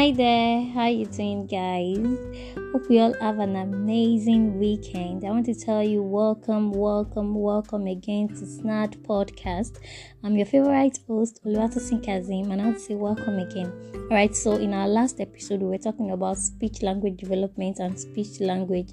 Hi there, how you doing, guys? Hope we all have an amazing weekend. I want to tell you, welcome, welcome, welcome again to Snad Podcast. I'm your favorite host, Oluwatosin Kazim, and I want to say welcome again. All right, so in our last episode, we were talking about speech language development and speech language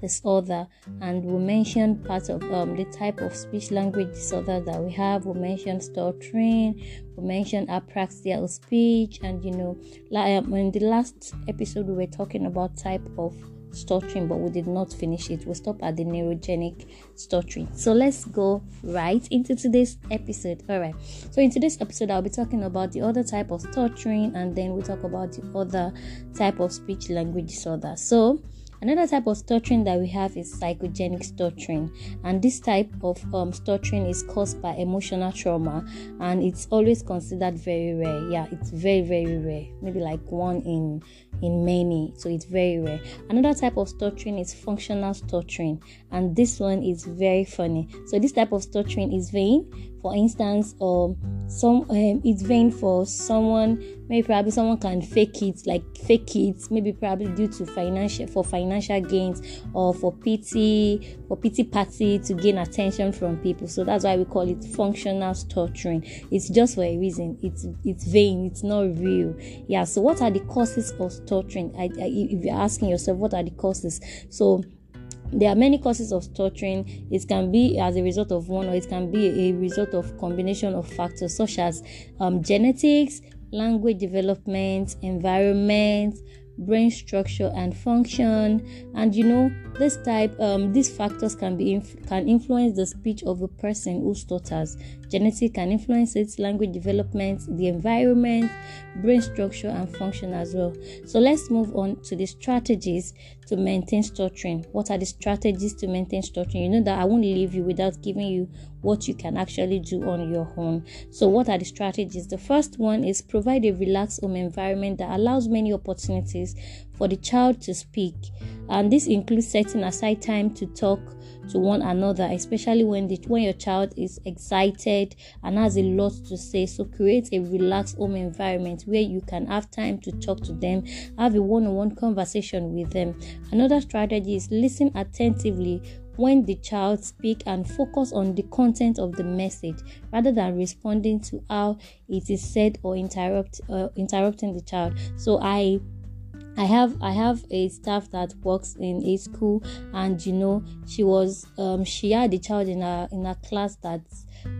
disorder and we mentioned part of um, the type of speech language disorder that we have. We mentioned stuttering we mentioned apraxia of speech and you know like um, in the last episode we were talking about type of stuttering but we did not finish it. We stopped at the neurogenic stuttering. So let's go right into today's episode. All right. So in today's episode i'll be talking about the other type of stuttering and then we'll talk about the other type of speech language disorder. So Another type of stuttering that we have is psychogenic stuttering, and this type of um, stuttering is caused by emotional trauma, and it's always considered very rare. Yeah, it's very very rare, maybe like one in in many, so it's very rare. Another type of stuttering is functional stuttering, and this one is very funny. So this type of stuttering is vain for instance um some um, it's vain for someone maybe probably someone can fake it like fake it maybe probably due to financial for financial gains or for pity for pity party to gain attention from people. So that's why we call it functional stuttering it's just for a reason. It's it's vain. It's not real. Yeah so what are the causes of stuttering I, I, if you're asking yourself what are the causes? So there are many causes of stuttering it can be as a result of one or it can be a result of combination of factors such as um, genetics language development environment brain structure and function. And you know this type um, these factors can be inf- can influence the speech of a person who stutters genetic can influence its language development the environment brain structure and function as well. So let's move on to the strategies to maintain stuttering. What are the strategies to maintain stuttering? You know that i won't leave you without giving you what you can actually do on your own. So what are the strategies? The first one is provide a relaxed home environment that allows many opportunities for the child to speak. And this includes setting aside time to talk to one another especially when the when your child is excited and has a lot to say. So create a relaxed home environment where you can have time to talk to them have a one-on-one conversation with them. Another strategy is listen attentively when the child speak and focus on the content of the message rather than responding to how it is said or interrupt uh, interrupting the child. So i I have I have a staff that works in a school, and you know she was um, she had a child in a in a class that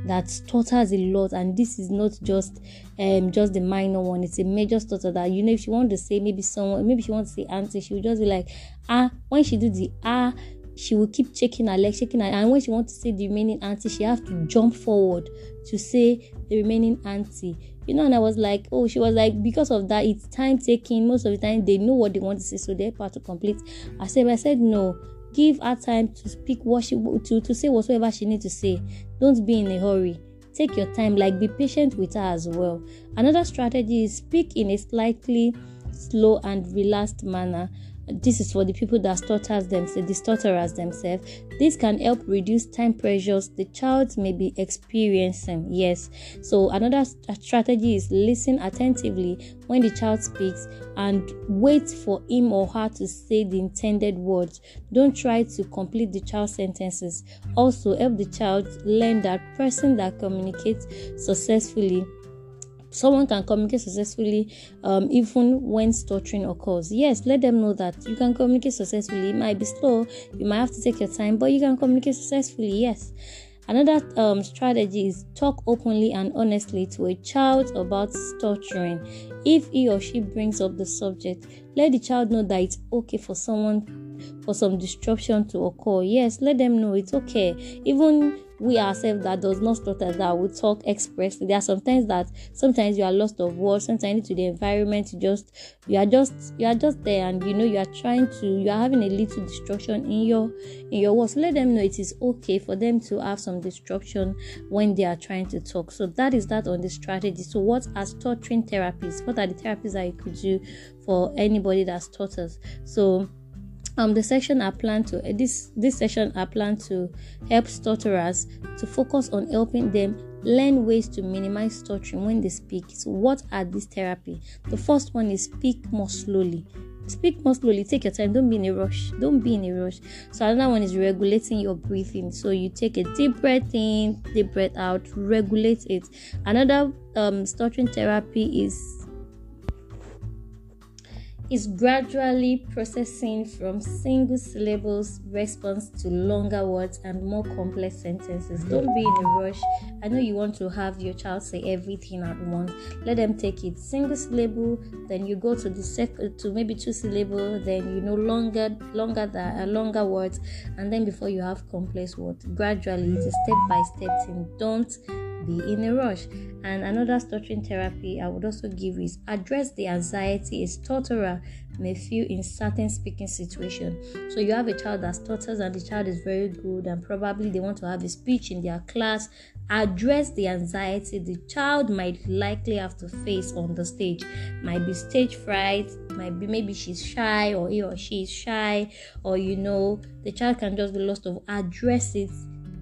that stutters a lot, and this is not just um just the minor one; it's a major stutter that you know if she want to say maybe someone maybe she wants to say auntie, she will just be like ah when she do the ah she will keep shaking her leg, shaking her, and when she wants to say the remaining auntie, she have to jump forward to say the remaining auntie. You know, and I was like, oh, she was like, because of that, it's time taking. Most of the time, they know what they want to say, so they're part to complete. I said, I said no. Give her time to speak what she to to say whatsoever she needs to say. Don't be in a hurry. Take your time. Like be patient with her as well. Another strategy is speak in a slightly slow and relaxed manner this is for the people that stutters themselves, the stutterers themselves. This can help reduce time pressures the child may be experiencing. Yes. So another strategy is listen attentively when the child speaks and wait for him or her to say the intended words. Don't try to complete the child's sentences. Also help the child learn that person that communicates successfully someone can communicate successfully um, even when stuttering occurs. Yes, let them know that you can communicate successfully. It might be slow, you might have to take your time, but you can communicate successfully. Yes. Another um, strategy is talk openly and honestly to a child about stuttering. If he or she brings up the subject, let the child know that it's okay for someone for some disruption to occur. Yes, let them know it's okay. Even we ourselves that does not stutter that will talk expressly. There are sometimes that sometimes you are lost of words, sometimes to the environment, you just you are just you are just there and you know you are trying to you are having a little destruction in your in your words. Let them know it is okay for them to have some destruction when they are trying to talk. So that is that on the strategy. So what are stuttering therapies? What are the therapies that you could do for anybody that stutters? So um the session I plan to uh, this this session I plan to help stutterers to focus on helping them learn ways to minimize stuttering when they speak. So, what are these therapy? The first one is speak more slowly. Speak more slowly, take your time, don't be in a rush. Don't be in a rush. So, another one is regulating your breathing. So, you take a deep breath in, deep breath out, regulate it. Another um, stuttering therapy is is gradually processing from single syllables response to longer words and more complex sentences. Don't be in a rush. I know you want to have your child say everything at once. Let them take it single syllable, then you go to the second to maybe two syllable, then you know longer longer that uh, longer words, and then before you have complex words. Gradually, it's a step by step thing. Don't be in a rush. And another stuttering therapy I would also give is address the anxiety a stutterer may feel in certain speaking situations. So you have a child that stutters and the child is very good and probably they want to have a speech in their class. Address the anxiety the child might likely have to face on the stage. Might be stage fright, might be maybe she's shy or he or she is shy, or you know, the child can just be lost of address it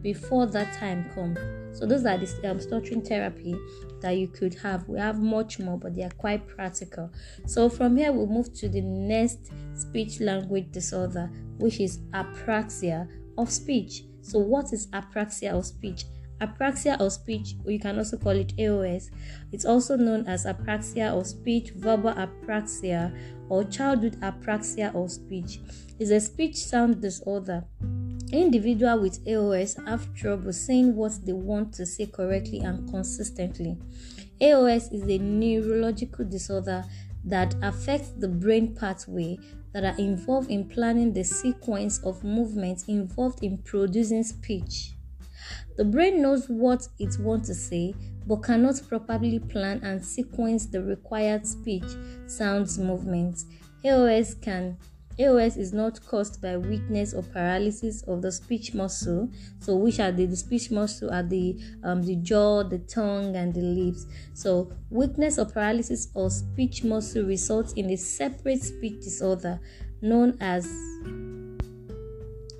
before that time comes. So those are the um, stuttering therapy that you could have. We have much more, but they are quite practical. So from here, we'll move to the next speech language disorder, which is apraxia of speech. So what is apraxia of speech? Apraxia of speech, you can also call it AOS. It's also known as apraxia of speech, verbal apraxia, or childhood apraxia of speech. It's a speech sound disorder Individuals with AOS have trouble saying what they want to say correctly and consistently. AOS is a neurological disorder that affects the brain pathway that are involved in planning the sequence of movements involved in producing speech. The brain knows what it wants to say but cannot properly plan and sequence the required speech, sounds, movements. AOS can AOS is not caused by weakness or paralysis of the speech muscle. So, which are the, the speech muscle are the um, the jaw, the tongue, and the lips. So, weakness or paralysis of speech muscle results in a separate speech disorder known as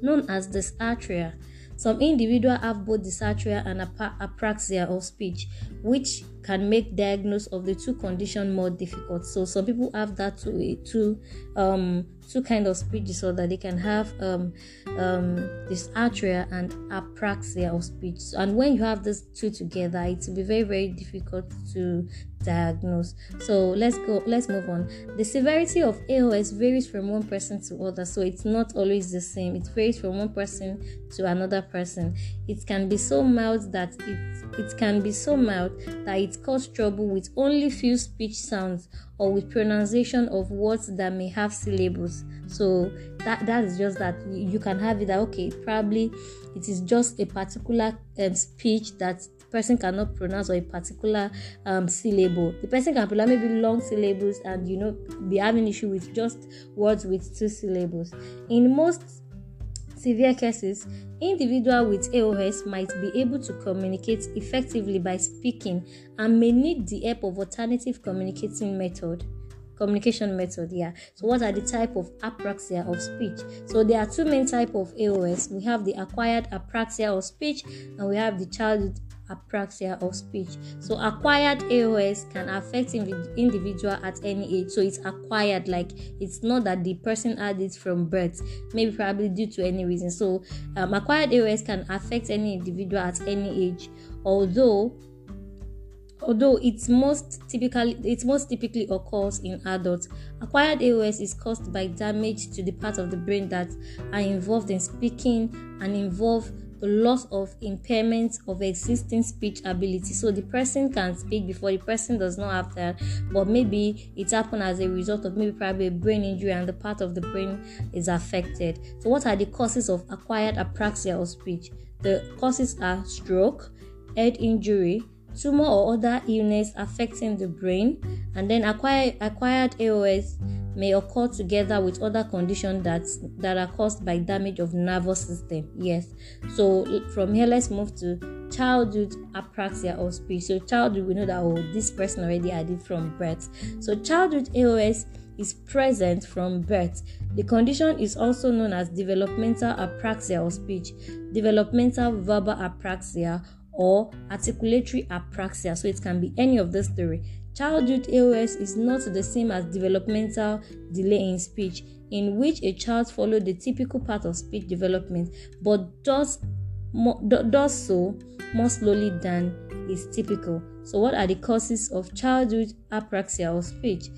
known as dysarthria. Some individuals have both dysarthria and apraxia of speech, which can make diagnosis of the two conditions more difficult. So some people have that two, two um two kind of speech disorder. They can have um, um, dysarthria and apraxia of speech. And when you have these two together, it will be very very difficult to diagnose. So let's go. Let's move on. The severity of AOS varies from one person to other, so it's not always the same. It varies from one person to another person. It can be so mild that it it can be so mild that it causes trouble with only few speech sounds or with pronunciation of words that may have syllables. So that that is just that you can have it that okay, probably it is just a particular um, speech that the person cannot pronounce or a particular um, syllable. The person can pronounce maybe long syllables and you know be having issue with just words with two syllables. In most severe cases, individual with AOS might be able to communicate effectively by speaking and may need the help of alternative communicating method communication method yeah. So what are the type of apraxia of speech? So there are two main type of aos we have the acquired apraxia of speech and we have the childhood apraxia of speech. So acquired AOS can affect individual at any age. So it's acquired, like it's not that the person had it from birth, maybe probably due to any reason. So um, acquired AOS can affect any individual at any age, although although it's most typically it most typically occurs in adults acquired aos is caused by damage to the part of the brain that are involved in speaking and involve loss of impairment of existing speech ability. So the person can speak before the person does not have that, but maybe it happened as a result of maybe probably a brain injury and the part of the brain is affected. So what are the causes of acquired apraxia of speech? The causes are stroke, head injury, tumor or other illness affecting the brain, and then acquired acquired AOS may occur together with other conditions that that are caused by damage of nervous system. Yes. So from here, let's move to childhood apraxia of speech. So childhood, we know that oh, this person already had it from birth. So childhood AOS is present from birth. The condition is also known as developmental apraxia of speech, developmental verbal apraxia, or articulatory apraxia. So it can be any of those three. Childhood AOS is not the same as developmental delay in speech, in which a child follows the typical path of speech development but does, does so more slowly than is typical. So, what are the causes of childhood apraxia or speech?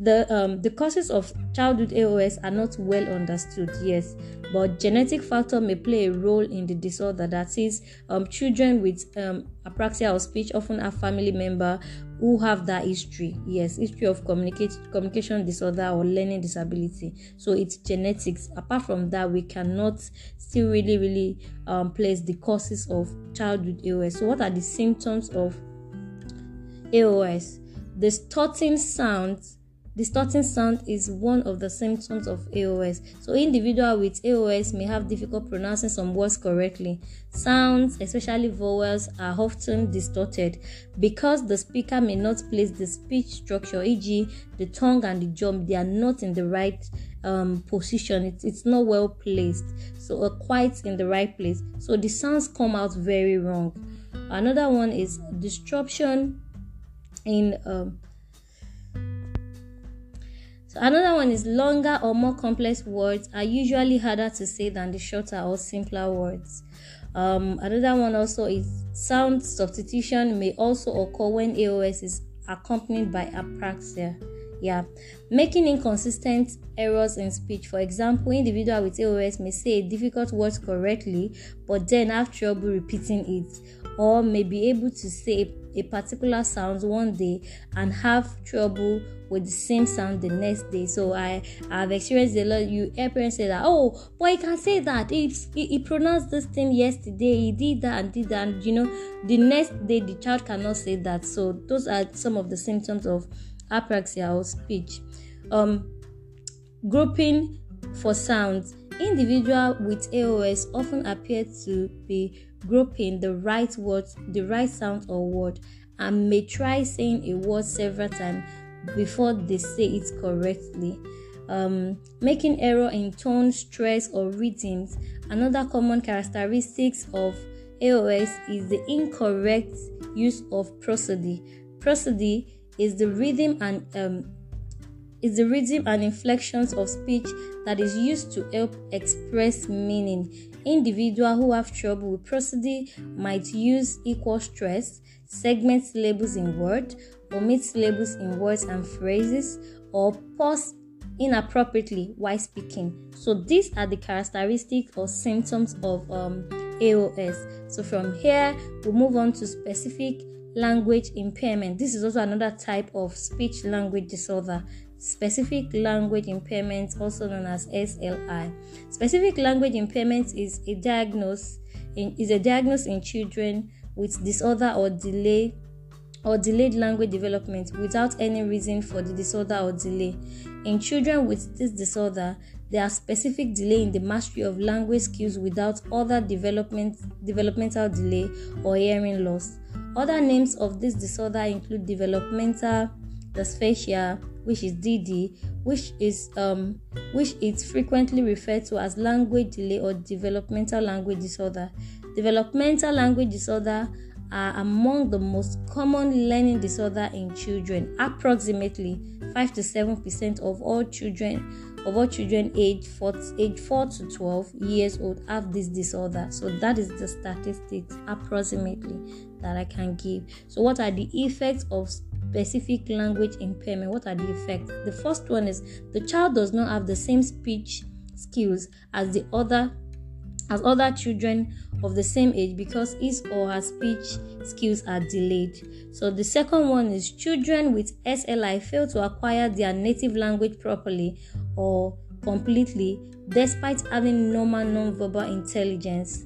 The, um, the causes of childhood AOS are not well understood, yes, but genetic factor may play a role in the disorder. That is, um, children with um, apraxia or speech often have family member who have that history, yes, history of communication disorder or learning disability. So it's genetics. Apart from that, we cannot still really, really um, place the causes of childhood AOS. So what are the symptoms of AOS? The starting sounds Distorting sound is one of the symptoms of AOS. So, individual with AOS may have difficult pronouncing some words correctly. Sounds, especially vowels, are often distorted because the speaker may not place the speech structure, e.g., the tongue and the jaw, they are not in the right um, position. It, it's not well placed, so quite in the right place. So the sounds come out very wrong. Another one is disruption in um, another one is longer or more complex words are usually harder to say than the shorter or simpler words. Um, another one also is sound substitution may also occur when AOS is accompanied by apraxia. Yeah, making inconsistent errors in speech. For example, individual with AOS may say a difficult word correctly, but then have trouble repeating it, or may be able to say a particular sound one day and have trouble with the same sound the next day. So I have experienced a lot. You hear parents say that, oh, boy, he can say that. He, he, he pronounced this thing yesterday. He did that and did that. And you know, the next day the child cannot say that. So those are some of the symptoms of apraxia or speech. Um, grouping for sounds. Individual with AOS often appear to be grouping the right words, the right sound or word, and may try saying a word several times before they say it correctly. Um, making error in tone, stress, or rhythms. Another common characteristics of AOS is the incorrect use of prosody. Prosody is the rhythm and um, is the rhythm and inflections of speech that is used to help express meaning. Individuals who have trouble with prosody might use equal stress, segment syllables in words, omit syllables in words and phrases, or pause inappropriately while speaking. So these are the characteristics or symptoms of um, AOS. So from here, we move on to specific language impairment. This is also another type of speech language disorder. Specific language impairment, also known as SLI. Specific language impairment is a diagnosis in, is a diagnosis in children with disorder or delay or delayed language development without any reason for the disorder or delay. In children with this disorder, there are specific delay in the mastery of language skills without other development developmental delay or hearing loss. Other names of this disorder include developmental dysphasia, which is DD, which is um, which is frequently referred to as language delay or developmental language disorder. Developmental language disorder are among the most common learning disorder in children. Approximately 5 to 7% of all children of all children aged 4, age 4 to 12 years old have this disorder. So that is the statistics approximately that I can give. So what are the effects of specific language impairment? What are the effects? The first one is the child does not have the same speech skills as the other as other children of the same age because his or her speech skills are delayed. So the second one is children with SLI fail to acquire their native language properly or completely despite having normal non-verbal intelligence.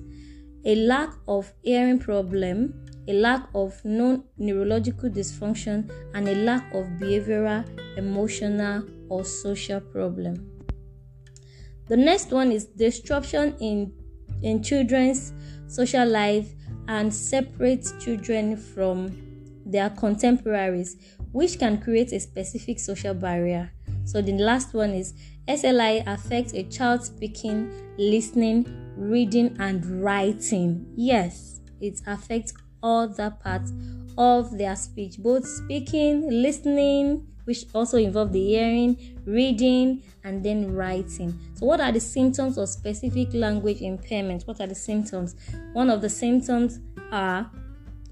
A lack of hearing problem, a lack of known neurological dysfunction, and a lack of behavioral, emotional, or social problem. The next one is disruption in in children's social life and separate children from their contemporaries, which can create a specific social barrier. So, the last one is SLI affects a child's speaking, listening, reading, and writing. Yes, it affects other parts of their speech, both speaking, listening, which also involve the hearing, reading, and then writing. So, what are the symptoms of specific language impairment? What are the symptoms? One of the symptoms are,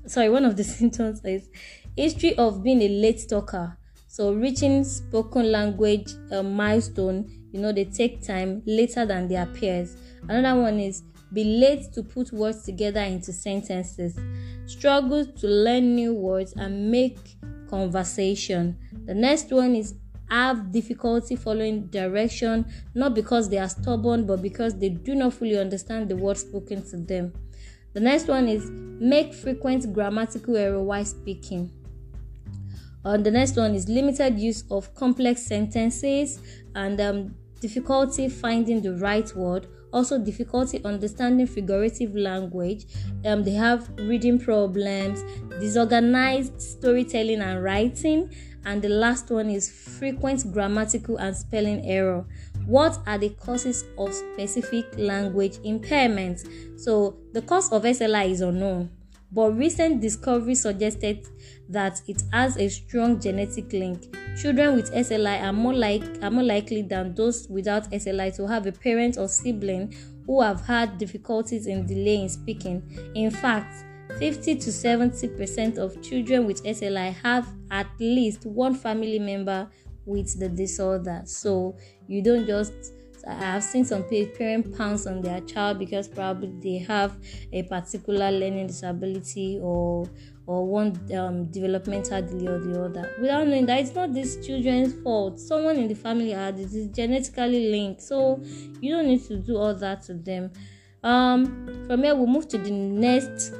sorry, one of the symptoms is history of being a late talker. So, reaching spoken language uh, milestone, you know, they take time later than their peers. Another one is be late to put words together into sentences, struggle to learn new words and make conversation. The next one is have difficulty following direction, not because they are stubborn, but because they do not fully understand the words spoken to them. The next one is make frequent grammatical error while speaking. Uh, the next one is limited use of complex sentences and um, difficulty finding the right word also difficulty understanding figurative language. Um, they have reading problems disorganized storytelling and writing. And the last one is frequent grammatical and spelling error. What are the causes of specific language impairments so the cause of sli is unknown. But recent discovery suggested that it has a strong genetic link. Children with SLI are more like are more likely than those without SLI to have a parent or sibling who have had difficulties in delaying speaking. In fact, 50 to 70% of children with SLI have at least one family member with the disorder. So you don't just I have seen some parents pounce on their child because probably they have a particular learning disability or or one um, developmental delay or the other without knowing that it's not this children's fault. Someone in the family had it is genetically linked, so you don't need to do all that to them. Um, from here, we'll move to the next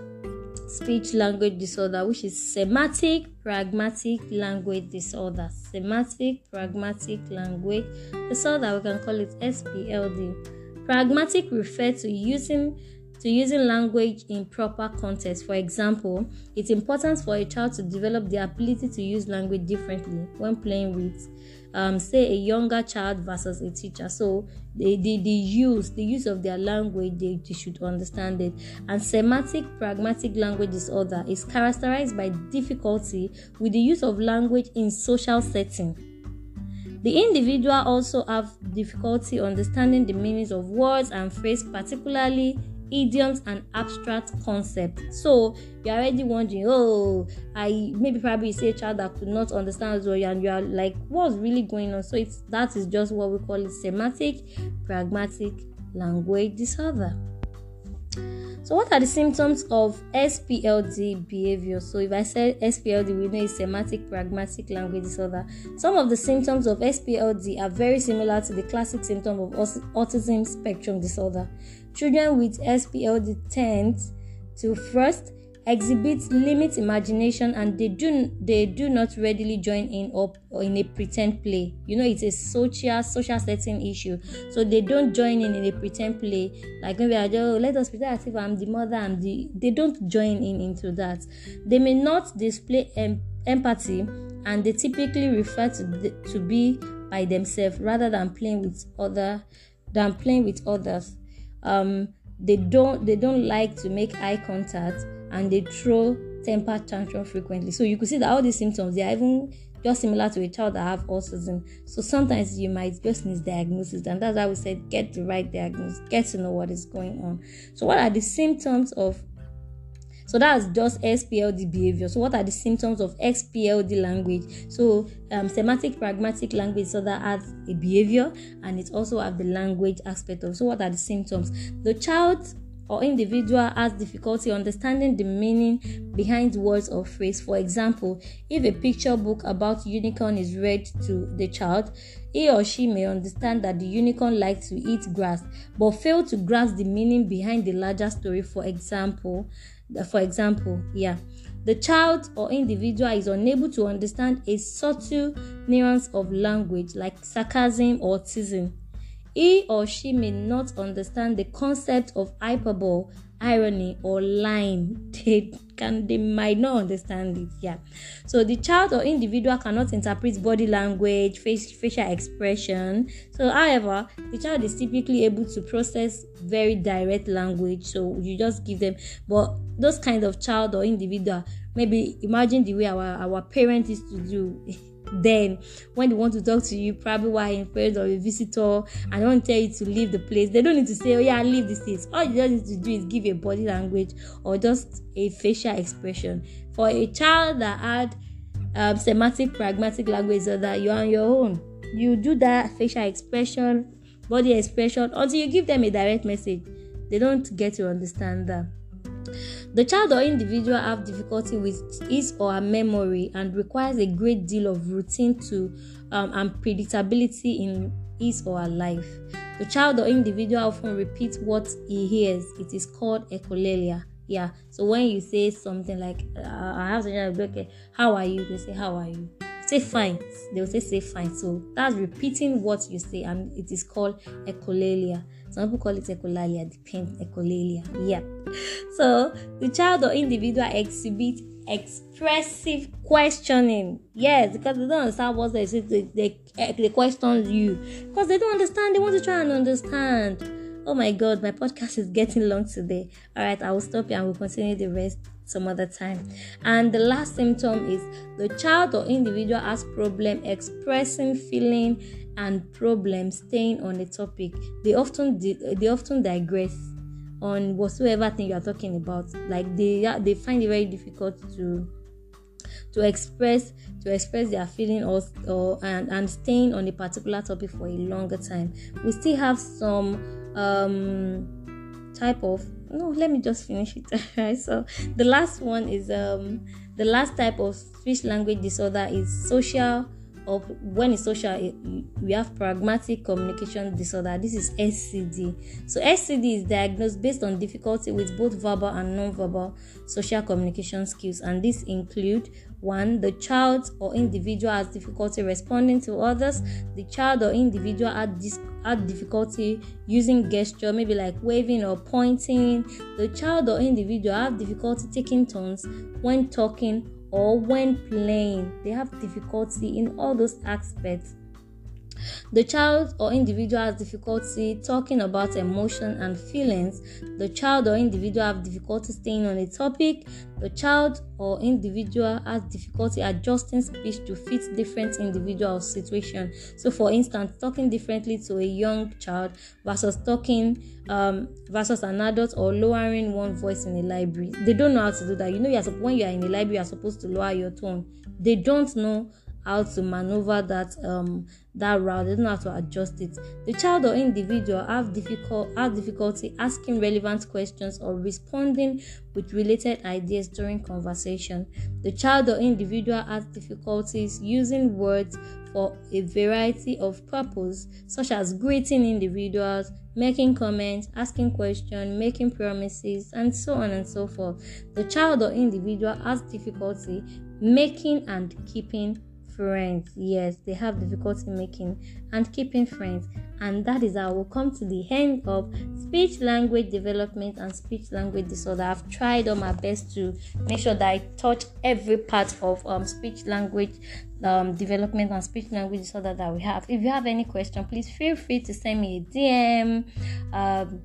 speech language disorder, which is semantic pragmatic language disorder. Semantic pragmatic language disorder, we can call it SPLD. Pragmatic refers to using to using language in proper context. For example, it's important for a child to develop the ability to use language differently when playing with um, say a younger child versus a teacher. So they, the, the use the use of their language they, they should understand it. And semantic pragmatic language disorder is characterized by difficulty with the use of language in social setting. The individual also have difficulty understanding the meanings of words and phrases particularly idioms and abstract concepts. So you're already wondering, oh, I maybe probably say a child that could not understand as well, and you are like, what's really going on? So it's that is just what we call it semantic, pragmatic language disorder. So, what are the symptoms of SPLD behavior? So, if I said SPLD, we know it's semantic pragmatic language disorder. Some of the symptoms of SPLD are very similar to the classic symptom of autism spectrum disorder. Children with SPLD tend to first exhibit limit imagination and they do they do not readily join in up or in a pretend play. You know it's a social social setting issue. So they don't join in in a pretend play. Like maybe i just oh, let us pretend as if i'm the mother i'm the they don't join in into that. They may not display em- empathy and they typically refer to the, to be by themselves rather than playing with other than playing with others um, they don't they don't like to make eye contact and they throw temper tantrum frequently. So you could see that all these symptoms they are even just similar to a child that have autism. So sometimes you might just misdiagnose and that's why we said get the right diagnosis get to know what is going on. So what are the symptoms of so that's just SPLD behavior. So what are the symptoms of SPLD language? So um, semantic pragmatic language so that has a behavior and it also have the language aspect of. So what are the symptoms? The child or individual has difficulty understanding the meaning behind words or phrase. For example, if a picture book about unicorn is read to the child, he or she may understand that the unicorn likes to eat grass, but fail to grasp the meaning behind the larger story. For example, for example, yeah, the child or individual is unable to understand a subtle nuance of language like sarcasm or teasing. He or she may not understand the concept of hyperbole irony or lying they can they might not understand it yeah. So the child or individual cannot interpret body language face facial expression. So however the child is typically able to process very direct language so you just give them but those kind of child or individual maybe imagine the way our our parents used to do then when they want to talk to you probably while in front of a visitor and to tell you to leave the place. They don't need to say oh yeah leave this place all you just need to do is give a body language or just a facial expression. For a child that had um, semantic pragmatic language so that you're on your own you do that facial expression body expression until you give them a direct message. They don't get to understand that the child or individual have difficulty with his or her memory and requires a great deal of routine to um, and predictability in his or her life. The child or individual often repeats what he hears. It is called echolalia. Yeah. So when you say something like, uh, "I have to okay, how are you?" They say, "How are you?" Say fine. They will say, "Say fine." So that's repeating what you say, and it is called echolalia. Some people call it echolalia, depends. Echolalia. Yeah. So the child or individual exhibit expressive questioning. Yes, because they don't understand what they say. They, they, eh, they question you because they don't understand. They want to try and understand. Oh my god, my podcast is getting long today. All right, I will stop here and we'll continue the rest some other time. And the last symptom is the child or individual has problem expressing feeling and problem staying on a topic. They often they often digress on whatsoever thing you are talking about. Like they they find it very difficult to to express to express their feeling or, or and, and staying on a particular topic for a longer time. We still have some um type of no let me just finish it right so the last one is um the last type of speech language disorder is social or when it's social eh, we have pragmatic communication disorder. This is scd so scd is diagnosed based on difficulty with both verbal and non-verbal social communication skills. And this include one the child or individual has difficulty responding to others. The child or individual had, dis- had difficulty using gesture maybe like waving or pointing. The child or individual have difficulty taking turns when talking or when playing. They have difficulty in all those aspects. The child or individual has difficulty talking about emotion and feelings. The child or individual have difficulty staying on a topic. The child or individual has difficulty adjusting speech to fit different individual situation. So, for instance, talking differently to a young child versus talking um, versus an adult or lowering one voice in a library. They don't know how to do that. You know, you're when you are in a library, you're supposed to lower your tone. They don't know how to maneuver that um that route they don't know how to adjust it. The child or individual have difficult have difficulty asking relevant questions or responding with related ideas during conversation. The child or individual has difficulties using words for a variety of purpose such as greeting individuals making comments asking questions making promises and so on and so forth. The child or individual has difficulty making and keeping friends. Yes, they have difficulty making and keeping friends. And that is how we'll come to the end of speech language development and speech language disorder. I've tried all my best to make sure that I touch every part of um, speech language um, development and speech language disorder that we have. If you have any question, please feel free to send me a DM um,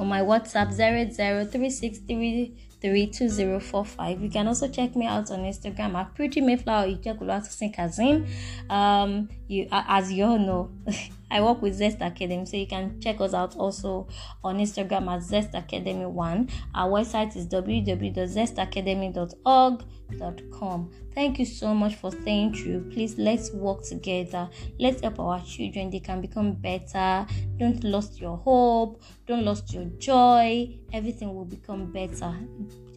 on my WhatsApp 00363 32045. You can also check me out on Instagram at Pretty Mayflower Ikekuluatosin Kazim. Um, you, as you all know, I work with Zest Academy, so you can check us out also on Instagram at Zest Academy One. Our website is www.zestacademy.org.com. Thank you so much for staying true. Please let's work together. Let's help our children. They can become better. Don't lose your hope. Don't lose your joy. Everything will become better.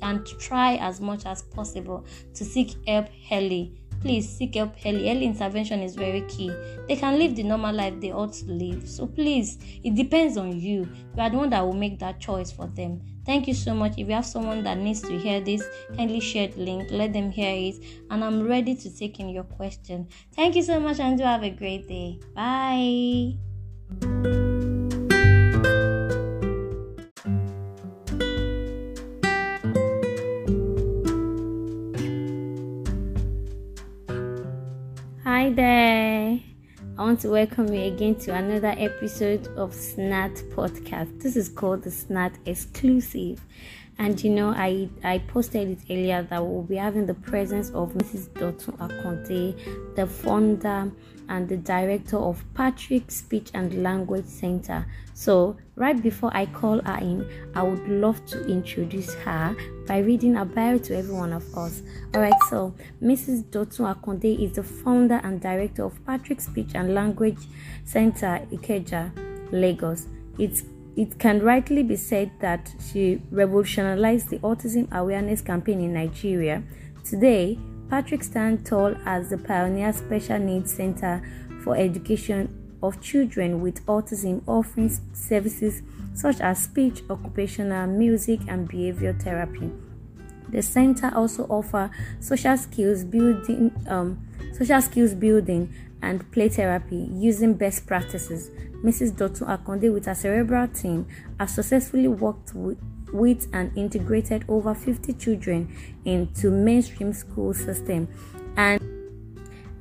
And try as much as possible to seek help early please seek help early. Early intervention is very key. They can live the normal life they ought to live. So please, it depends on you. You are the one that will make that choice for them. Thank you so much. If you have someone that needs to hear this, kindly share the link, let them hear it, and I'm ready to take in your question. Thank you so much, and do have a great day. Bye. Want to welcome you again to another episode of Snat Podcast. This is called the Snat Exclusive. And you know, I, I posted it earlier that we'll be having the presence of Mrs. Dotun Akande, the founder and the director of Patrick Speech and Language Center. So, right before I call her in, I would love to introduce her by reading a bio to every one of us. Alright, so Mrs. Dotun Akande is the founder and director of Patrick Speech and Language Center, Ikeja, Lagos. It's it can rightly be said that she revolutionized the autism awareness campaign in Nigeria. Today, Patrick stands tall as the pioneer special needs center for education of children with autism, offering services such as speech, occupational, music, and behavior therapy. The center also offers social skills building, um, social skills building, and play therapy using best practices. Mrs. Dotun Akande, with her cerebral team, has successfully worked with and integrated over 50 children into mainstream school system and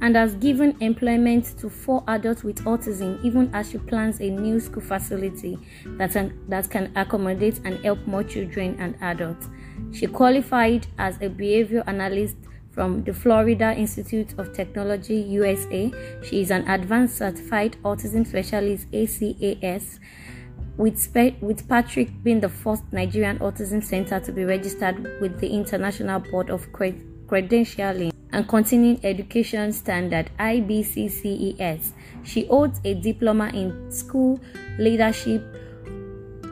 and has given employment to four adults with autism even as she plans a new school facility that, an, that can accommodate and help more children and adults. She qualified as a behavior analyst from the Florida Institute of Technology, USA. She is an advanced certified autism specialist, ACAS with, Spe- with Patrick being the first Nigerian Autism Center to be registered with the International Board of Cred- Credentialing and Continuing Education Standard IBCCES. She holds a diploma in school leadership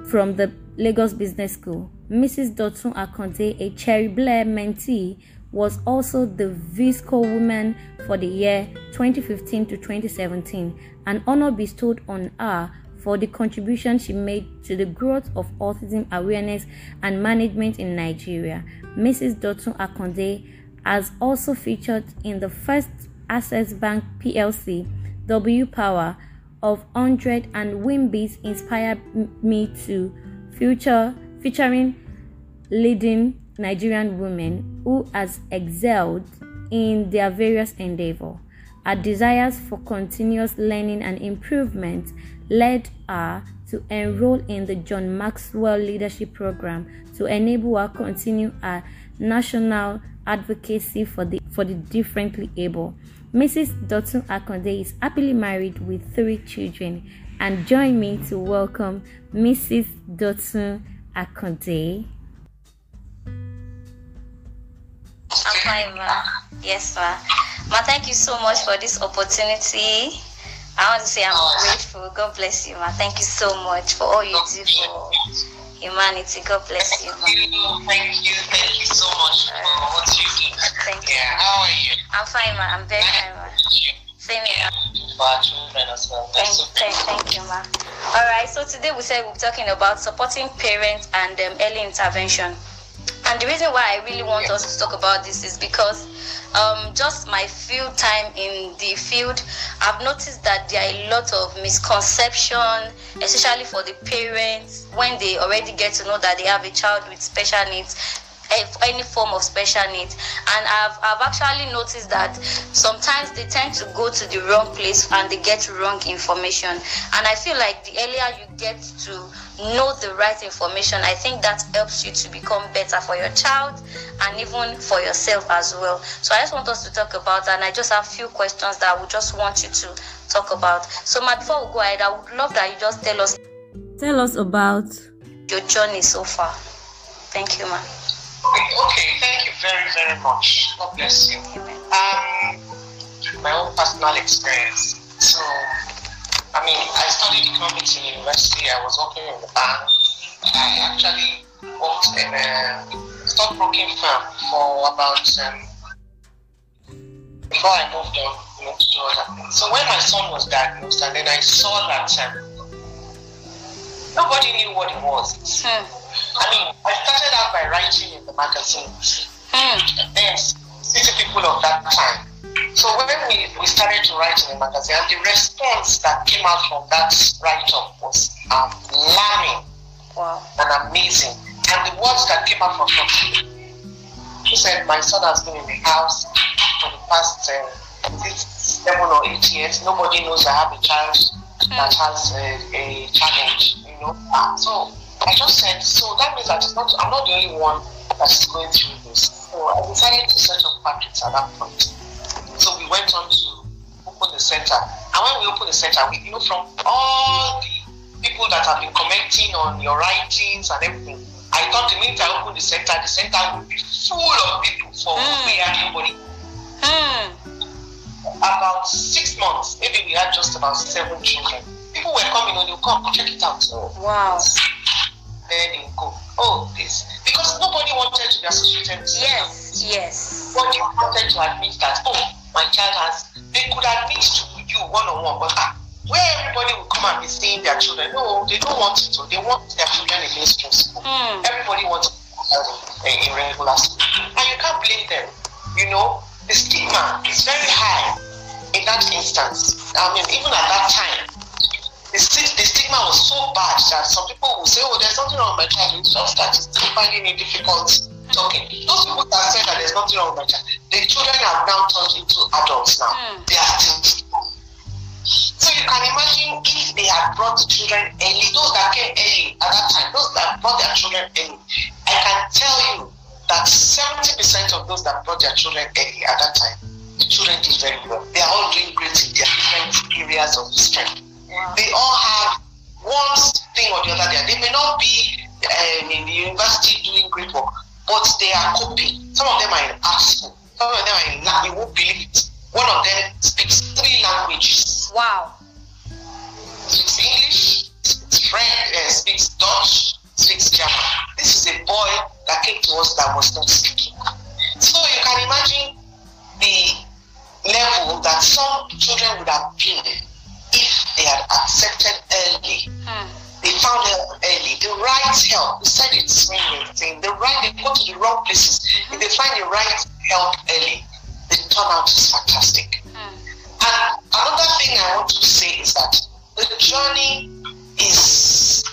from the Lagos Business School. Mrs. Dotun Akande, a Cherie Blair mentee, was also the Visco Woman for the year 2015 to 2017, an honor bestowed on her for the contribution she made to the growth of autism awareness and management in Nigeria. Mrs. Dotun Akande has also featured in the first Access Bank PLC W Power of 100 and Wimbies inspired me to future featuring leading Nigerian women who has excelled in their various endeavor. Our desires for continuous learning and improvement led her to enroll in the John Maxwell Leadership Program to enable her continue her national advocacy for the for the differently able. Mrs. Dotun Akande is happily married with three children and join me to welcome Mrs. Dotun Akande. I'm fine, ma. Yes, ma. Ma, thank you so much for this opportunity. I want to say I'm grateful. God bless you, ma. Thank you so much for all you do for humanity. God bless you, ma. Thank you, thank you, thank you so much for what you do. Thank you. Yeah, how are you? I'm fine, ma. I'm very fine, ma. Same here. For our children as well. Thank, thank, thank you, ma. All right. So today we said we're talking about supporting parents and um, early intervention. And the reason why I really want us to talk about this is because um, just my few time in the field, I've noticed that there are a lot of misconception, especially for the parents when they already get to know that they have a child with special needs any form of special needs. And I've, I've actually noticed that sometimes they tend to go to the wrong place and they get wrong information. And i feel like the earlier you get to know the right information i think that helps you to become better for your child and even for yourself as well so i just want us to talk about that. and i just have a few questions that i would just want you to talk about so ma before we go ahead i would love that you just tell us Tell us about your journey so far thank you ma Okay, thank you very, very much. God bless you. Amen. Um, my own personal experience. So, I mean, I studied economics in university. I was working in the bank. I actually worked in a stockbroking firm for about um, before I moved on, you know, to other things. So when my son was diagnosed, and then I saw that um, nobody knew what it was. Hmm. I mean, I started out by writing in the magazines. Hmm. Then city people of that time. So when we, we started to write in the magazine, and the response that came out from that write-up was alarming wow and amazing. And the words that came out from people, she said, my son has been in the house for the past uh, seven or eight years. Nobody knows I have a child that has a, a challenge, you know. So I just said, so that means that it's not, I'm not the only one that's going through this. So I decided to set up Patrick's at that point. We went on to open the center. And when we opened the center, we you know from all the people that have been commenting on your writings and everything, I thought the minute I opened the center, the center would be full of people for mm. and nobody. Mm. About six months, maybe we had just about seven children. People were coming on, you come, check it out. Wow. Then you go, oh, this. Because nobody wanted to be associated with Yes, yes. Nobody wanted to admit that, oh, my child has, they could admit to you one on one, but ah, where everybody will come and be seeing their children. No, they don't want it to. They want their children in mainstream school. Mm. Everybody wants to in, in regular school. And you can't blame them. You know, the stigma is very high in that instance. I mean, even at that time, the, the stigma was so bad that some people will say, oh, there's something wrong with my child. You just start finding it difficult talking. Those people that said that there's nothing wrong with my child, the children have now turned into adults now. Mm. They are still so you can imagine if they had brought the children early, those that came early at that time, those that brought their children early, I can tell you that 70% of those that brought their children early at that time, the children did very well. They are all doing great in their different areas of strength. Wow. They all have one thing or the other there. They may not be um, in the university doing great work, but they are coping. Some of them are in art school. Some of them are in lab. You won't believe it. One of them speaks three languages. Wow. Speaks English, speaks French, uh, speaks Dutch, speaks German. This is a boy that came to us that was not speaking. So you can imagine the level that some children would have been if they had accepted early. Hmm. They found help early, the right help. We said it's thing. The right, they go to the wrong places. If they find the right help early, the turnout is fantastic. Mm. And another thing I want to say is that the journey is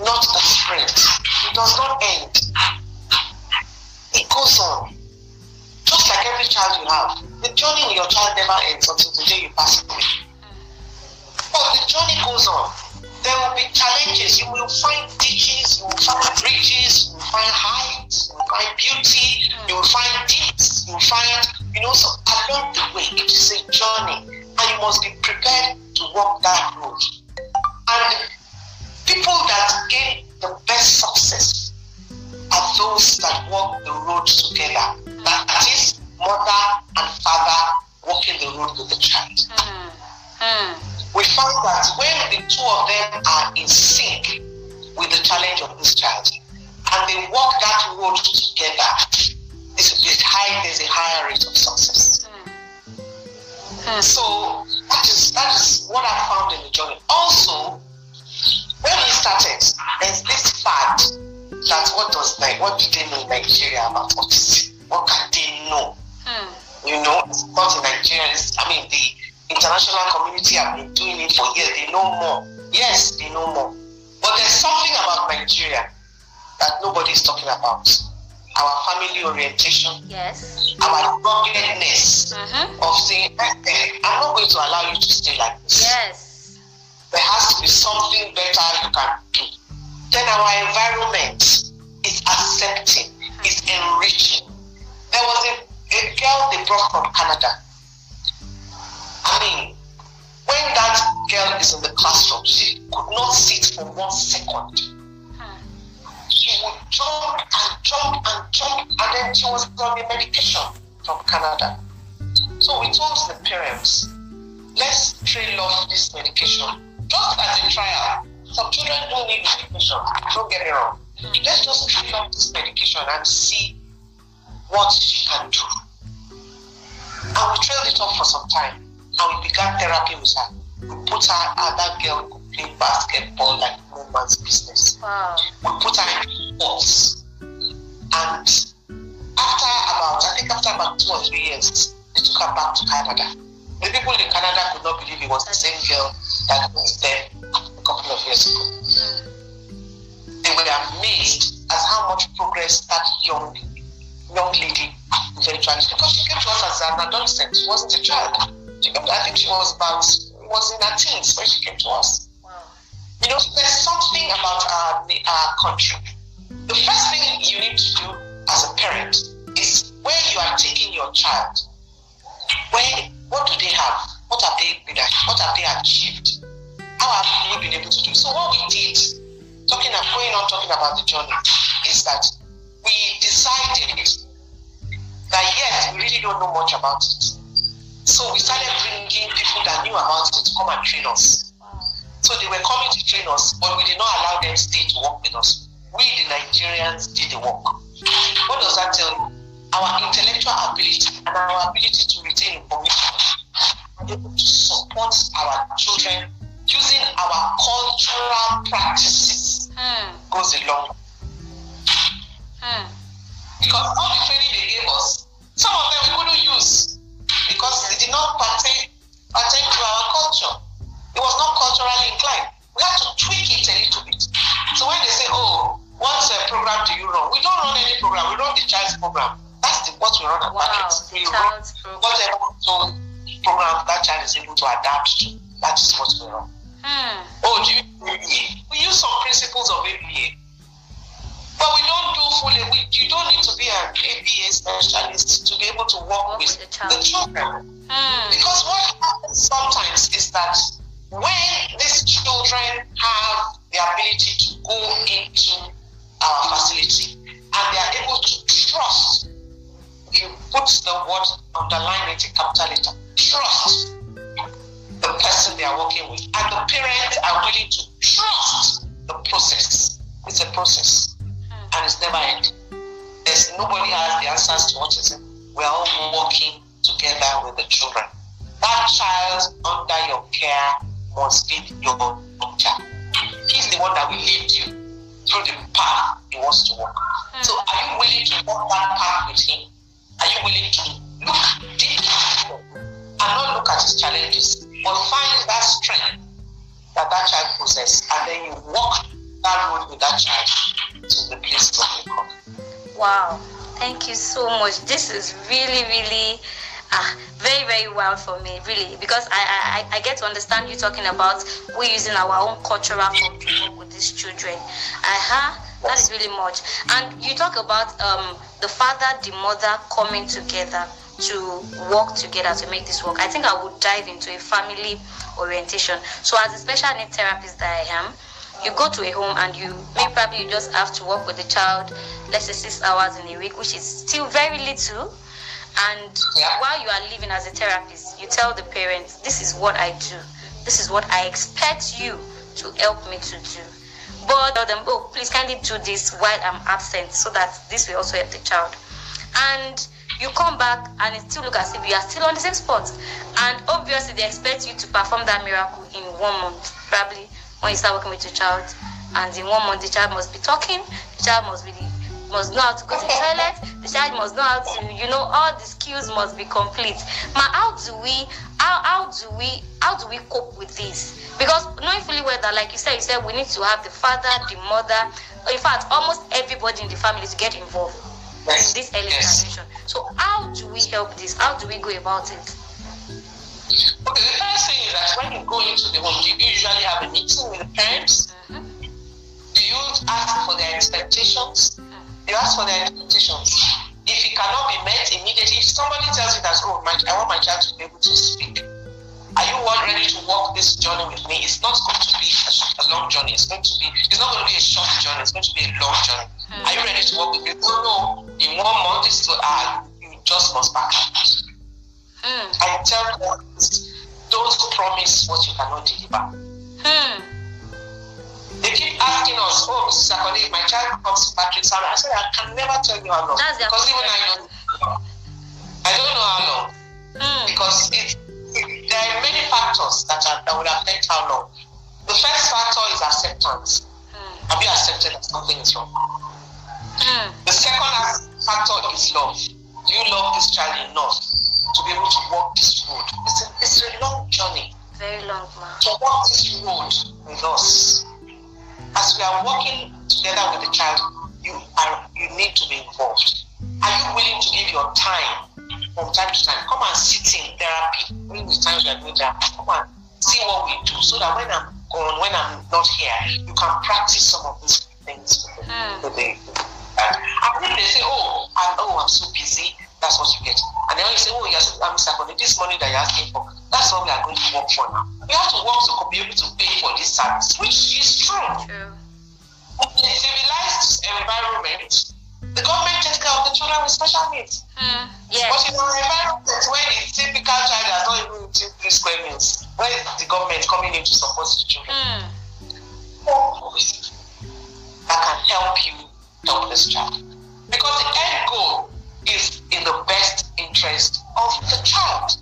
not a sprint. It does not end. It goes on. Just like every child you have, the journey with your child never ends until the day you pass away. But the journey goes on. There will be challenges. You will find ditches, you will find bridges, you will find heights, you will find beauty, you will find deeps, you will find you know, so along the way, it is a journey, and you must be prepared to walk that road. And people that gain the best success are those that walk the road together. That is, mother and father walking the road with the child. Mm. Mm. We find that when the two of them are in sync with the challenge of this child, and they walk that road together, it's, high, there's a higher rate of success. Mm. So that is that is what I found in the journey. Also, when we started, there's this fact that what does like what do they know in Nigeria about autism? What can they know? Mm. You know, it's not in Nigeria. It's, I mean, the international community have been doing it for years. They know more. Yes, they know more. But there's something about Nigeria that nobody is talking about our family orientation, yes, our ruggedness mm-hmm. of saying, I'm not going to allow you to stay like this. Yes. There has to be something better you can do. Then our environment is accepting, mm-hmm. is enriching. There was a, a girl they brought from Canada. I mean, when that girl is in the classroom, she could not sit for one second she would jump and jump and jump, and then she was on the medication from Canada. So we told the parents, let's trail off this medication just as a trial. Some children don't need medication, don't get me wrong. Let's just trail off this medication and see what she can do. And we trailed it off for some time, and we began therapy with her. We put her, other that girl could play basketball like no man's business. Wow. We put her in sports. And after about, I think after about two or three years, they took her back to Canada. The people in Canada could not believe it was the same girl that was there a couple of years ago. Mm. They were amazed at how much progress that young young lady eventually because she came to us as an adolescent. She wasn't a child. I think she was about was in her teens when she came to us. Wow. You know, there's something about our, our country. The first thing you need to do as a parent is where you are taking your child. Where what do they have? What have they been? What have they achieved? How have we been able to do? So what we did, talking and going on talking about the journey, is that we decided that yes, we really don't know much about it. So we started bringing people that knew about it to come and train us. So they were coming to train us, but we did not allow them to stay to work with us. We, the Nigerians, did the work. What does that tell you? Our intellectual ability and our ability to retain information and able to support our children using our cultural practices hmm. goes a long Hmm. Because all the training they gave us, some of them we couldn't use because they did not pertain, pertain to our culture. It was not culturally inclined. We had to tweak it a little bit. So when they say, oh, what uh, program do you run? We don't run any program. We run the child's program. That's the, what we run at wow. We run whatever so program that child is able to adapt to. That is what we run. Hmm. Oh, do you We use some principles of ABA but we don't do fully. We, you don't need to be an ABA specialist to be able to work with, the, children. Mm. Because what happens sometimes is that when these children have the ability to go into our facility and they are able to trust, you put the word underline it in capital letter, trust the person they are working with. And the parents are willing to trust the process. It's a process and it's never ending. There's nobody has the answers to what is it. We're all working together with the children. That child under your care must be your child. He's the one that will lead you through the path he wants to walk. Mm. So are you willing to walk that path with him? Are you willing to look deep and not look at his challenges, but find that strength that that child possesses, and then you walk that that child to the place of. Wow, thank you so much. This is really, really uh, very, very well for me, really, because I, I, I get to understand you talking about we using our own cultural form to work with these children. Uh-huh. That is really much. And you talk about um, the father, the mother coming together to work together to make this work. I think I would dive into a family orientation. So, as a special need therapist that I am, you go to a home and you maybe probably you just have to work with the child let's say six hours in a week which is still very little. And yeah. while you are living as a therapist you tell the parents this is what i do. This is what i expect you to help me to do. But tell them oh please kindly do this while i'm absent so that this will also help the child. And you come back and it still look as if you are still on the same spot. And obviously they expect you to perform that miracle in one month probably when you start working with your child, and in one month the child must be talking, the child must be must know how to go to the toilet, the child must know how to, you know, all the skills must be complete. But how do we how, how do we how do we cope with this? Because knowing fully well that like you said, you said we need to have the father, the mother, in fact almost everybody in the family to get involved in this early intervention. So how do we help this? How do we go about it? Okay, the first thing is that when you go into the home, do you usually have a meeting with the parents? Mm-hmm. Do you ask for their expectations? Mm-hmm. You ask for their expectations. If it cannot be met immediately, if somebody tells you that, oh, my, I want my child to be able to speak, are you all ready to walk this journey with me? It's not going to be a long journey. It's going to be, it's not going to be a short journey. It's going to be a long journey. Mm-hmm. Are you ready to walk with me? Oh no, in one month, it's to, ah, you just must back up. Mm. I tell them, don't promise what you cannot deliver. Mm. They keep asking us, oh, Mrs. Akoli, my child comes to Patrick's house. I said, I can never tell you how long. Because even I don't I don't know how long. Mm. Because it, it, there are many factors that, are, that would affect how long. The first factor is acceptance. Mm. Have you accepted that something is wrong? Mm. The second factor is love. Do you love this child enough to be able to walk this road. It's a, it's a long journey. Very long, man. To walk this road with us. As we are walking together with the child, you are you need to be involved. Are you willing to give your time from time to time. Come and sit in therapy during the times we are doing therapy. Come and see what we do so that when I'm gone, when I'm not here, you can practice some of these things Mm. with the uh, and then they say, Oh, I, oh, I'm so busy, that's what you get. And then you say, Oh, you're so I'm Mr. This money that you're asking for, that's what we are going to work for now. We have to work to be able to pay for this service, which is true. True. In a civilized environment, the government takes care of the children with special needs. Mm. But Yes. in our environment where the typical child has not even eaten three square meals, where is the government coming in to support the children? Mm. That can help you help this child. Because the end goal is in the best interest of the child.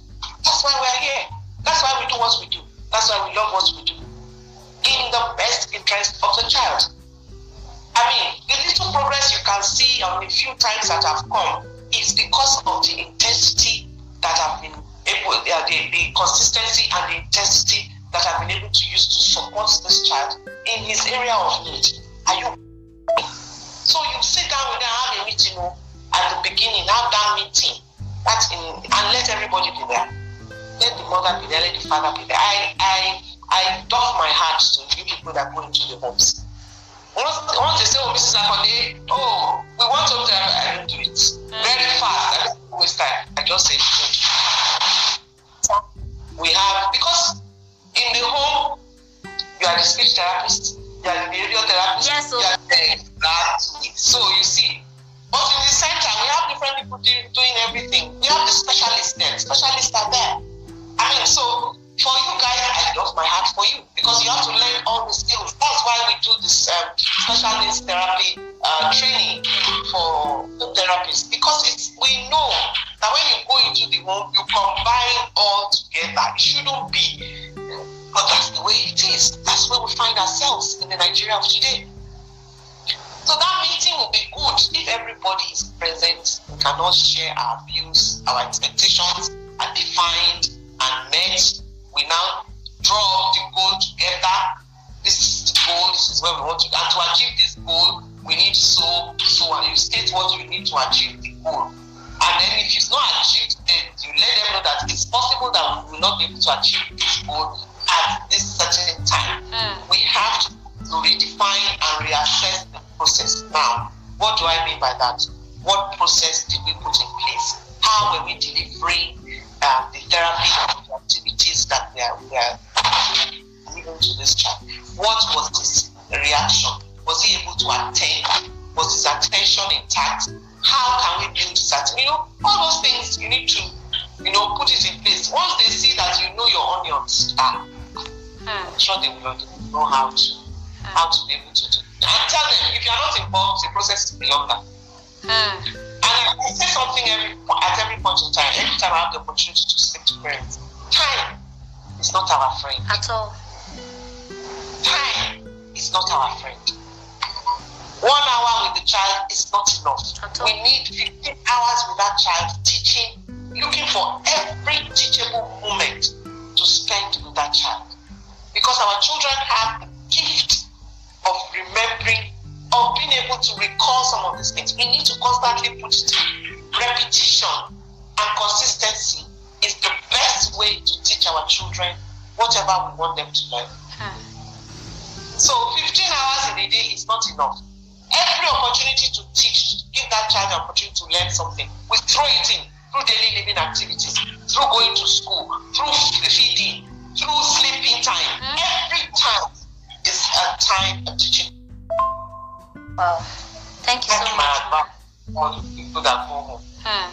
That's why we're here. That's why we do what we do. That's why we love what we do. In the best interest of the child. I mean, the little progress you can see on the few times that have come is because of the intensity that have been able, the, the consistency and the intensity that I've been able to use to support this child in his area of need. Are you? So you sit down with them, have a meeting oh, at the beginning, have that meeting, that's in, and let everybody be there. Let the mother be there, let the father be there. I, I, I doff my hat to you people that go into the homes. Once, once they say, oh, Mrs. Akande, oh, we want to I don't do it. Very mm. fast. I don't waste time. I just say. We have, because in the home, you are the speech therapist, you are the behavior therapist, Yes, so- you are the that. So you see, but in the center, we have different people do, doing everything. We have the specialists there. Specialists are there. I mean, so for you guys, I love my heart for you because you have to learn all the skills. That's why we do this um, specialist therapy uh, training for the therapists because it's we know that when you go into the home, you combine all together. It shouldn't be, but that's the way it is. That's where we find ourselves in the Nigeria of today. So that meeting will be good if everybody is present. We can all share our views, our expectations are defined and met. We now draw the goal together. This is the goal, this is where we want to and to achieve this goal, we need so so and you state what you need to achieve the goal. And then if it's not achieved, then you let them know that it's possible that we will not be able to achieve this goal at this certain time Mm. we have to redefine and reassess the process. Now, what do I mean by that? What process did we put in place? How were we delivering uh, the therapy the activities that we are, we are giving to this child? What was his reaction? Was he able to attend? Was his attention intact? How can we build certain, you know, all those things you need to, you know, put it in place. Once they see that you know your onions, ah, Mm. I'm sure they will know how to how to be able to do. it. And tell them if you are not involved, the process is beyond that. Mm. And I, I say something every at every point in time. Every time I have the opportunity to speak to parents, time is not our friend. At all. Time is not our friend. One hour with the child is not enough. We need 15 hours with that child teaching, looking for every teachable moment to spend with that child. Because our children have the gift of remembering, of being able to recall some of these things. We need to constantly put it in. Repetition and consistency is the best way to teach our children whatever we want them to learn. Mm. So 15 hours in a day is not enough. Every opportunity to teach, give that child an opportunity to learn something, we throw it in through daily living activities, through going to school, through feeding, through sleeping time. Every time a time of teaching. Wow. Thank you so That's much. my advice for the people that go home. Hmm.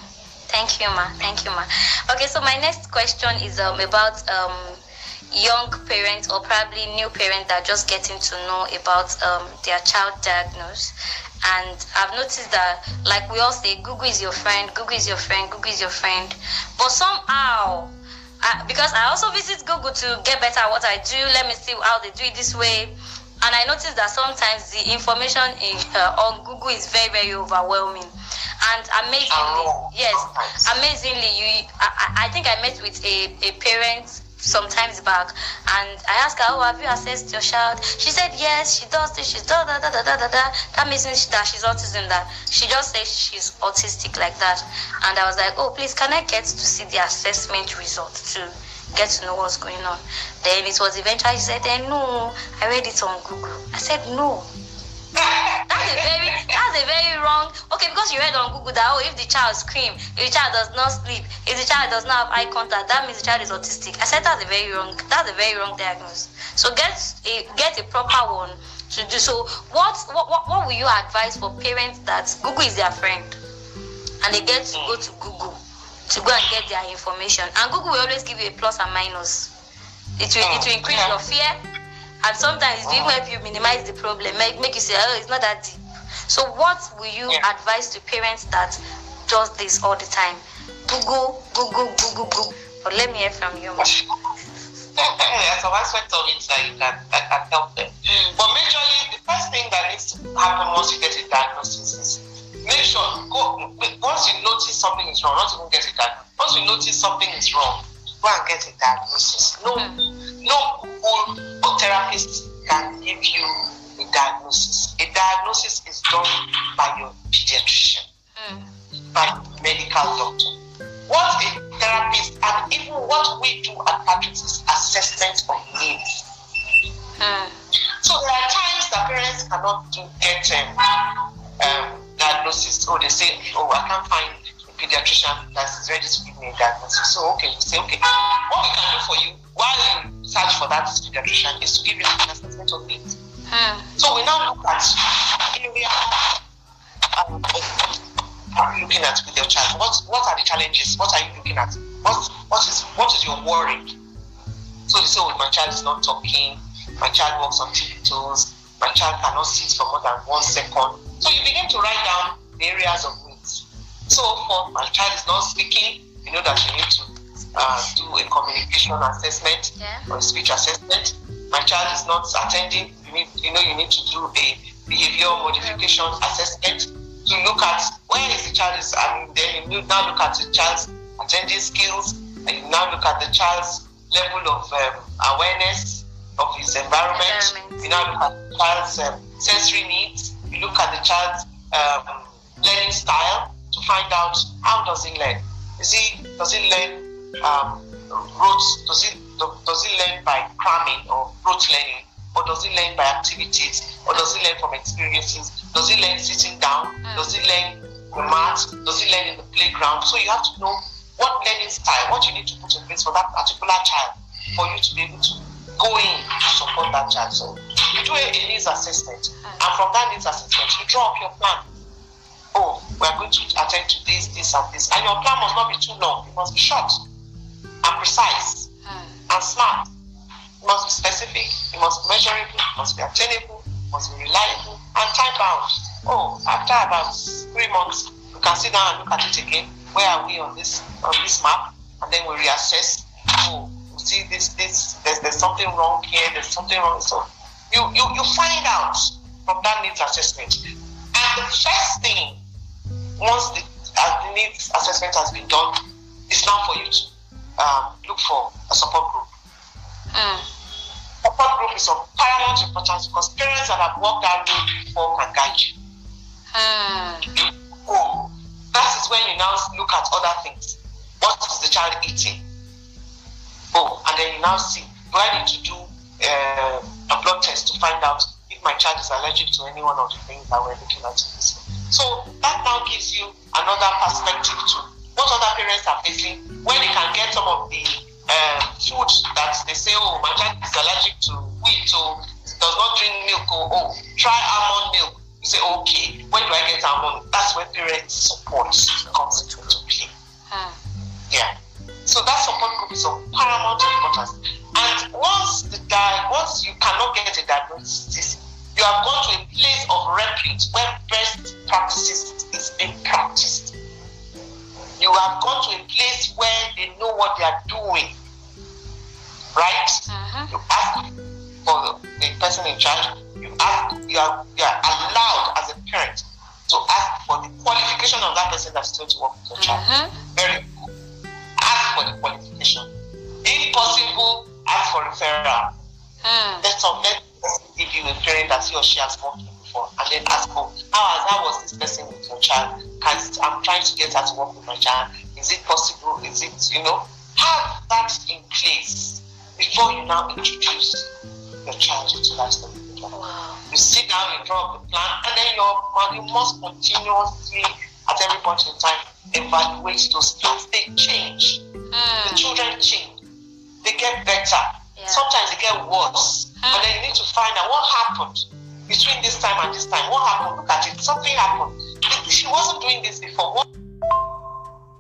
Thank you, ma. Thank you, ma. Okay, so my next question is um about um young parents or probably new parents that are just getting to know about um their child diagnosis. And I've noticed that, like we all say, Google is your friend, Google is your friend, Google is your friend. But somehow, I, because I also visit Google to get better at what I do, let me see how they do it this way. And I noticed that sometimes the information in, uh, on Google is very, very overwhelming. And amazingly, Oh, yes, amazingly, you, I, I- think I met with a, a parent some times back and I asked her, Oh, have you assessed your child? She said, Yes, she does this, she's da da da da da da da. That means that she's autism, that she just says she's autistic like that. And I was like, Oh, please, can I get to see the assessment results to get to know what's going on? Then it was eventually, she said, No, I read it on Google. I said, No, that's a very that's a very wrong okay because you read on google that oh if the child screams, if the child does not sleep if the child does not have eye contact that means the child is autistic i said that's a very wrong that's a very wrong diagnosis so get a get a proper one to do so what what what, what will you advise for parents that google is their friend and they get to go to google to go and get their information. And google will always give you a plus and minus. It will it will mm, increase your fear and sometimes it will help you minimize the problem make, make you say oh it's not that deep. So what will you Yeah. advise to parents that does this all the time? Google google google google. But let me hear from you There's some aspect of it that you can, that can help them. But majorly, the first thing that needs to happen once you get a diagnosis is make sure, go, once you notice something is wrong, not even get a diagnosis, once you notice something is wrong, go and get a diagnosis. No, no Google or therapist can give you a diagnosis. A diagnosis is done by your pediatrician Mm. by medical doctor. What a therapist and even what we do at Patrick's is assessment of needs. Mm. So there are times that parents cannot do, get um, um, diagnosis. Oh, they say, oh, I can't find a pediatrician that's ready to give me a diagnosis. So okay, you say, okay, what we can do for you while you search for that pediatrician is to give you an assessment of it. Mm. So we now look at area um, are you looking at with your child? What what are the challenges? What are you looking at? What what is what is your worry? So you say, oh, my child is not talking, my child walks on tiptoes, my child cannot sit for more than one second. So you begin to write down the areas of needs. So for my child is not speaking, you know that you need to uh, do a communication assessment Yeah. or a speech assessment. My child is not attending, you need you know you need to do a behavior modification assessment to look at where is the child is and then you now look at the child's attending skills and you now look at the child's level of um, awareness of his environment. Environment. You now look at the child's um, sensory needs. You look at the child's um, learning style to find out how does he learn. Is he does he learn um, rote? Does he does he learn by cramming or rote learning, or does he learn by activities, or does he learn from experiences? Does he learn sitting down? Does he learn the mat? Does he learn in the playground? So you have to know what learning style, what you need to put in place for that particular child, for you to be able to go in to support that child. So you do a, a needs assessment, and from that needs assessment, you draw up your plan. Oh, we are going to attend to this, this, and this, and your plan must not be too long. It must be short and precise Mm. and smart. It must be specific. It must be measurable. It must be attainable. It must be reliable and time bound. Oh, after about three months, we can sit down and look at it again. Where are we on this on this map? And then we reassess. Oh, see this this there's, there's something wrong here. There's something wrong. So you you you find out from that needs assessment. And the first thing once the, uh, the needs assessment has been done, it's now for you to um, look for a support group. Mm. Support group is of paramount importance because parents that have walked that road before can guide you. Mm. Oh, that is when you now look at other things. What is the child eating? Oh, and then you now see, do I need to do uh, a blood test to find out if my child is allergic to any one of the things that we're looking at? So that now gives you another perspective to what other parents are facing when they can get some of the uh, food that they say, oh, my child is allergic to wheat, or does not drink milk, or oh, try almond milk. You say, okay, when do I get almond? That's where parents support comes into repute where best practices is being practiced. You have gone to a place where they know what they are doing. Right? Mhm. You ask for the person in charge. You ask. You are, you are allowed as a parent to ask for the qualification of that person that's going to work with your child Mhm. very good. Ask for the qualification. If possible, ask for referral. Hmm. Let some let give you a parent that he or she has worked before, and then ask, oh, how, how was this person with your child? Can I'm trying to get her to work with my child. Is it possible? Is it you know? Have that in place before you now introduce your child to that. Wow. You sit down, you draw up a plan, and then your you must continuously, at every point in time, evaluate those plans. They change. The Hmm. children change. They get better. Yeah. Sometimes they get worse. And then you need to find out what happened between this time and this time. What happened? Look at it. Something happened. She wasn't doing this before. What,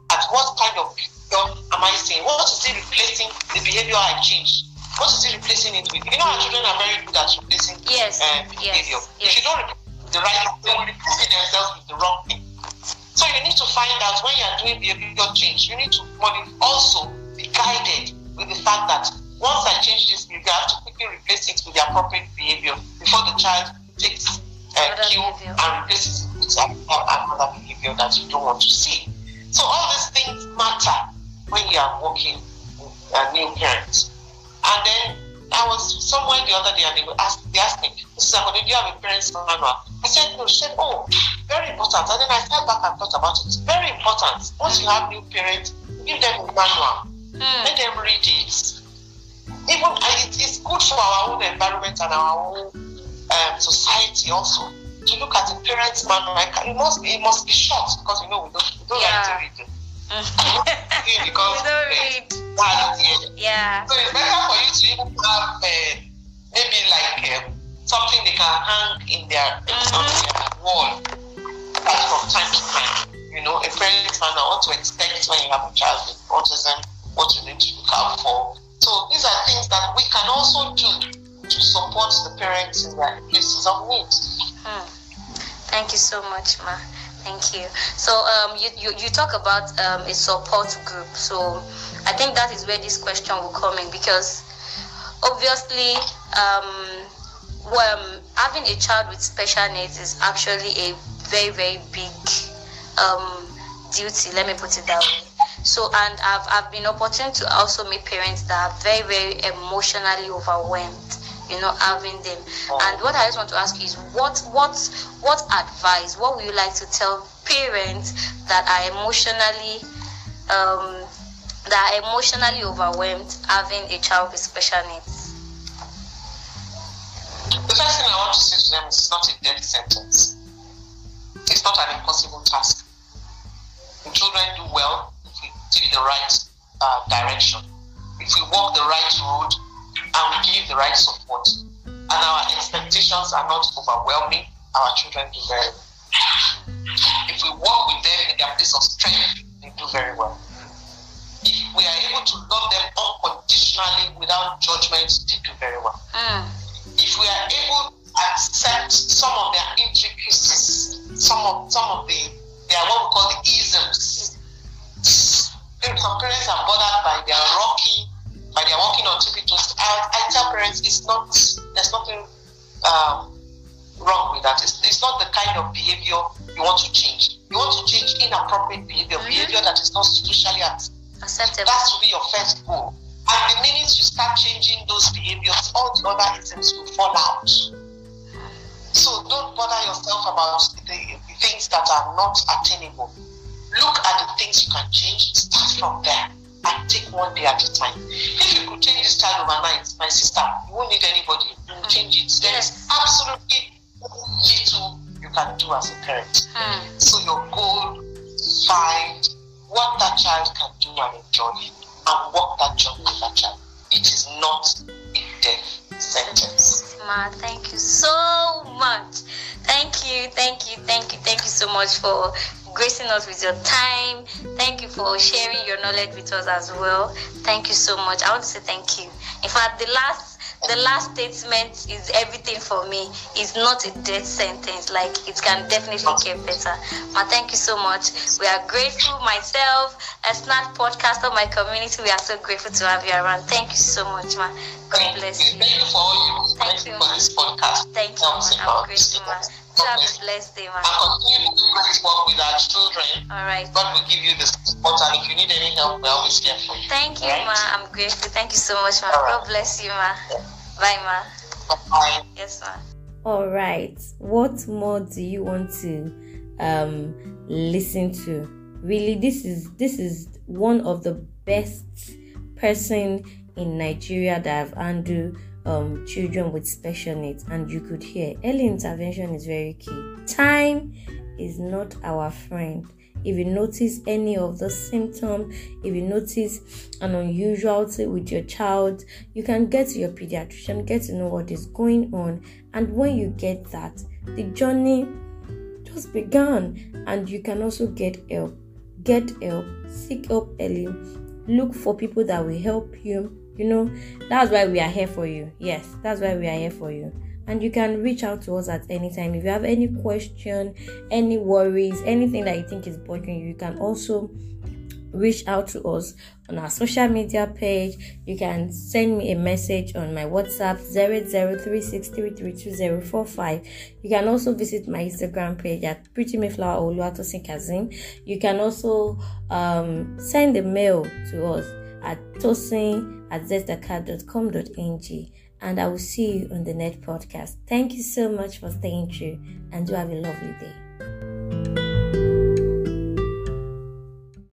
at what kind of behavior am I seeing? What is it replacing the behavior I changed? What is it replacing it with? You know, our children are very good at replacing Yes, uh, yes, behavior. If yes. you don't replace the right thing, they will replace themselves with the wrong thing. So you need to find out when you are doing behavior change, you need to also be guided with the fact that once I change this behavior, I have to quickly replace it with the appropriate behavior before the child takes uh, cue and replaces it with another behavior that you don't want to see. So all these things matter when you are working with uh, new parents. And then I was somewhere the other day and they, were ask, they asked me, Mrs. Do you have a parent's manual? I said, no. She said, oh, very important. And then I sat back and thought about it. It's Very important. Once you have new parents, give them a manual. Hmm. Let them read it. Even it is good for our own environment and our own um, society also to look at the parents' manual. It must be it must be short because you know we don't, we don't Yeah. like to read it. we don't read. Bad, yeah. So it's better for you to even have uh, maybe like um, something they can hang in their, on their wall like from time to time. You know, a parent's manual, what to expect when you have a child with autism, what you need to look out for. So these are things that we can also do to support the parents in their places of need. Hmm. Thank you so much, Ma. Thank you. So um, you, you, you talk about um, a support group. So I think that is where this question will come in because obviously um, well, having a child with special needs is actually a very, very big um, duty. Let me put it that way. So, and I've, I've been opportune to also meet parents that are very, very emotionally overwhelmed. You know, having them. And what I just want to ask you is, what, what, what advice? What would you like to tell parents that are emotionally, um, that are emotionally overwhelmed having a child with special needs? The first thing I want to say to them is it's not a death sentence. It's not an impossible task. The children do well if we take the right uh, direction, if we walk the right road, and we give the right support, and our expectations are not overwhelming, our children do very well. If we walk with them in their place of strength, they do very well. If we are able to love them unconditionally without judgment, they do very well Mm. if we are able to accept some of their intricacies, some of some of the they are what we call the isms. Some parents are bothered by their rocking, by their walking on tippy toes. I, I tell parents it's not there's nothing um, wrong with that. It's, it's not the kind of behavior you want to change. You want to change inappropriate behavior, Mhm. behavior that is not socially acceptable. Acceptable. That should be your first goal. And the minute you start changing those behaviors, all the other isms will fall out. So don't bother yourself about the, the things that are not attainable. Look at the things you can change, start from there, and take one day at a time. If you could change this child overnight, my sister, you won't need anybody. You change it. There is absolutely little you can do as a parent. Mm. So your goal, find what that child can do and enjoy, and walk that journey with that child. It is not a death Ma, thank you so much. Thank you, thank you, thank you, thank you so much for gracing us with your time. Thank you for sharing your knowledge with us as well. Thank you so much. I want to say thank you. In fact, the last the last statement is everything for me. It's not a death sentence. Like it can definitely get better. Ma, thank you so much. We are grateful. Myself, a snack podcast of my community. We are so grateful to have you around. Thank you so much, ma. God Thank bless you. you. Thank you for all you do. Thank Thank you you. for this podcast. Thank you, Helps ma. a lot. I'm grateful, ma. Have a blessed day, man. And continue to do great work with our children. All right. God will give you the support, and if you need any help, we're always here for you. Thank you, Right? ma. I'm grateful. Thank you so much, ma. All right. God bless you, ma. Bye, ma. Bye. Yes, ma. All right. What more do you want to um listen to? Really, this is this is one of the best person in Nigeria that have handled um children with special needs, and you could hear early intervention is very key. Time is not our friend. If you notice any of the symptoms, if you notice an unusuality with your child, you can get to your pediatrician, get to know what is going on, and when you get that, the journey just began, and you can also get help. Get help, seek help early, look for people that will help you. You know, that's why we are here for you. Yes, that's why we are here for you. And you can reach out to us at any time. If you have any question, any worries, anything that you think is bothering you, you can also reach out to us on our social media page. You can send me a message on my WhatsApp 00363320045. You can also visit my Instagram page at Pretty Mayflower Oluwatosin Kazim. You can also um, send a mail to us at tosin at zestacard.com.ng and I will see you on the next podcast. Thank you so much for staying true and do have a lovely day.